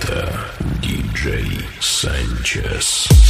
Это диджей Санчес.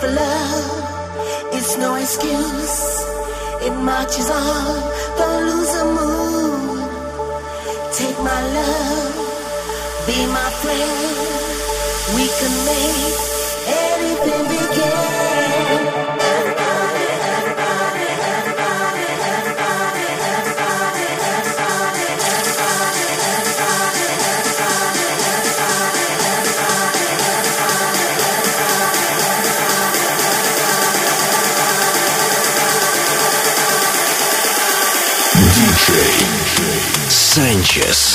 for love, it's no excuse. It marches on, don't lose a mood. Take my love, be my friend. We can make Sanchez.